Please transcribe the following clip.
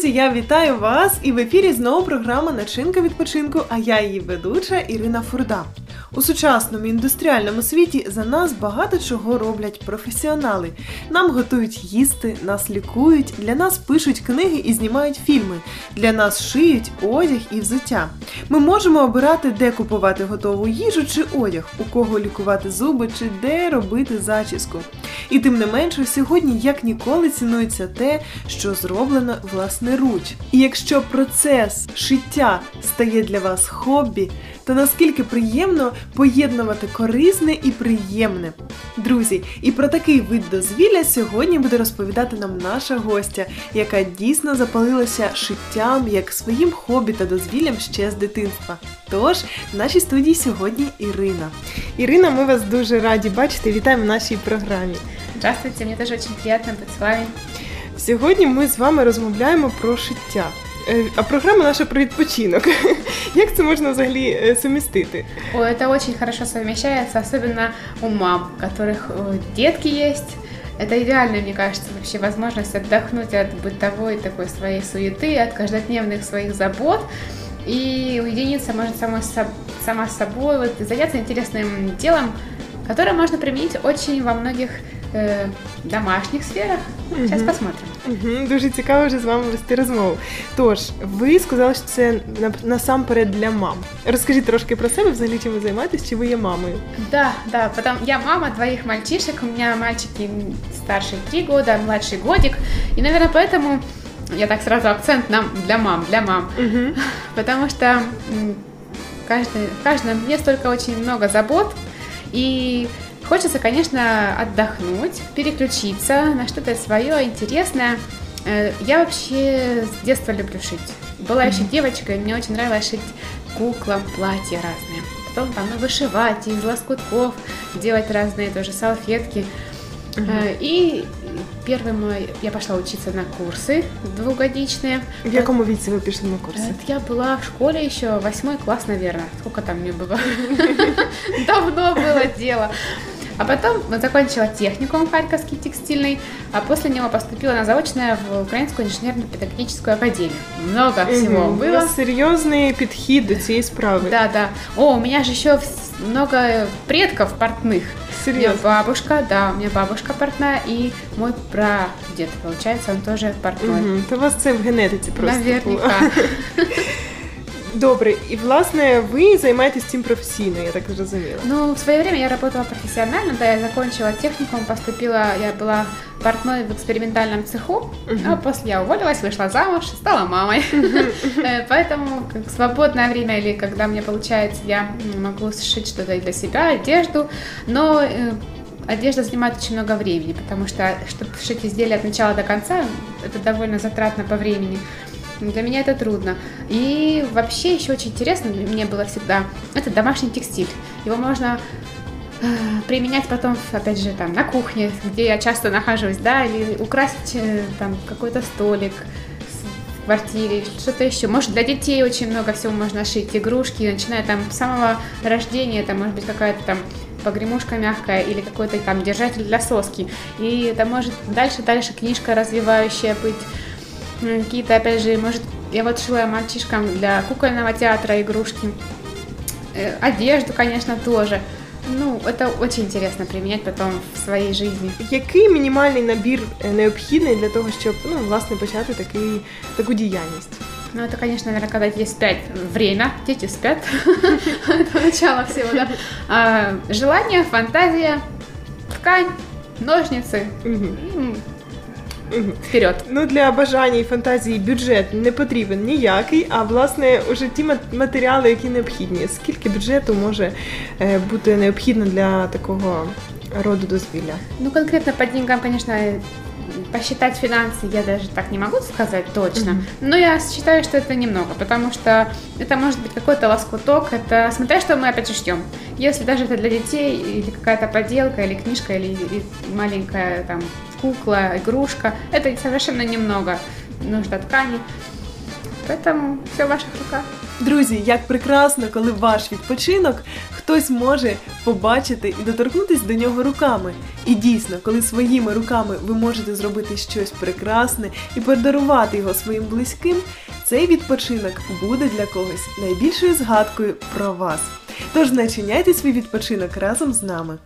Друзі, я вітаю вас! І в ефірі знову програма Начинка відпочинку, а я її ведуча Ірина Фурда. У сучасному індустріальному світі за нас багато чого роблять професіонали. Нам готують їсти, нас лікують, для нас пишуть книги і знімають фільми, для нас шиють одяг і взуття. Ми можемо обирати, де купувати готову їжу чи одяг, у кого лікувати зуби чи де робити зачіску. І тим не менше, сьогодні як ніколи цінується те, що зроблено власноруч. І якщо процес шиття стає для вас хобі, то наскільки приємно поєднувати корисне і приємне. Друзі, і про такий вид дозвілля сьогодні буде розповідати нам наша гостя, яка дійсно запалилася шиттям як своїм хобі та дозвіллям ще з дитинства. Тож, в нашій студії сьогодні Ірина. Ірина, ми вас дуже раді бачити. Вітаємо в нашій програмі. Здравствуйте, мне тоже очень приятно быть с вами. Сьогодні ми з вами розмовляємо про шиття. Е, А програма наша про відпочинок. Як це можна взагалі е, сумістити? Ой, это очень хорошо совмещается, особенно у мам, у которых э, детки есть. Это идеальная, мне кажется, вообще возможность отдохнуть от бытовой такой своей суеты, от каждодневных своих забот и уединиться, может, сама, с соб- сама с собой, вот, и заняться интересным делом, которое можно применить очень во многих э, домашних сферах. Сейчас Мгм. посмотрим. Угу, дуже цікаво вже з вами вести розмову. Тож, ви сказали, що це на- насамперед для мам. Розкажіть трошки про себе, взагалі чим ви займаєтесь, чи ви є мамою? Да, да, потом я мама двоих мальчишек, у меня мальчики старший три года, младший годик, и, наверное, поэтому я так сразу акцент на для мам, для мам, Угу. потому что м, каждый, каждом мне столько очень много забот, и хочется, конечно, отдохнуть, переключиться на что-то свое интересное. Э, Я вообще с детства люблю шить. Была еще девочкой, мне очень нравилось шить куклам платья разные. Потом там ну, вышивать из лоскутков, делать разные тоже салфетки. Э, И первый мой, я пошла учиться на курсы двухгодичные. В якому віці ви пішли на курси? Это я была в школе еще, восьмой класс, наверное. Сколько там мне было? Давно было дело. А потом закончила техникум Харьковский текстильный, а после него поступила на заочное в Украинскую инженерно-педагогическую академию. Много всего Мгм. У было. вас серйозний підхід до цієї справи. Да, да. О, у меня же еще много предков портных. У меня Серйозно. бабушка, да, у меня бабушка портная, и мой прадед, получается, он тоже портной. Угу. То у вас це в генетиці просто. було. Наверняка. Добре, і власне ви займаєтесь цим професійно, я так зрозуміла. Ну, в свое время я работала профессионально, да, я закончила техникум, поступила, я была портной в экспериментальном цеху, а после я уволилась, вышла замуж, стала мамой. Э, Поэтому как свободное время или когда мне получается, я м, могу сшить что-то и для себя, одежду, но э, одежда занимает очень много времени, потому что, чтобы сшить изделие от начала до конца, это довольно затратно по времени. Для меня это трудно. И вообще еще очень интересно для меня было всегда это домашний текстиль. Его можно э, применять потом, опять же, там на кухне, где я часто нахожусь, да, или украсить э, там какой-то столик в квартире, что-то еще. Может, для детей очень много всего можно шить, игрушки, начиная там с самого рождения, это может быть какая-то там погремушка мягкая или какой-то там держатель для соски. И это может дальше-дальше книжка развивающая быть. М, Какие-то, опять же, может, я вот шила мальчишкам для кукольного театра игрушки. Э, Одежду, конечно, тоже. Ну, это очень интересно применять потом в своей жизни. Який мінімальний набір е, необхідний для того, щоб ну, власне почати такий, таку діяльність? Ну, это, конечно, наверное, когда дети спят. Время, дети спят. Это начало всего, да. А, Желание, фантазия, ткань, ножницы. Угу. Вперед. Ну, для бажання і фантазії бюджет не потрібен ніякий, а власне уже ті мат- матеріали, які необхідні. Скільки бюджету може е, бути необхідно для такого роду дозвілля? Ну, конкретно по деньгам, конечно, посчитать финансы я даже так не могу сказать точно. Мгм. Но я считаю, что это немного, потому что это может быть какой-то лоскуток, это смотря что мы опять же ждем. Если даже это для детей, или какая-то поделка, или книжка, или, или маленькая там кукла, игрушка, это совершенно немного нужно ткани. Поэтому все в ваших руках. Друзі, як прекрасно, коли ваш відпочинок хтось може побачити і доторкнутися до нього руками. І дійсно, коли своїми руками ви можете зробити щось прекрасне і подарувати його своїм близьким, цей відпочинок буде для когось найбільшою згадкою про вас. Тож начиняйте свій відпочинок разом з нами.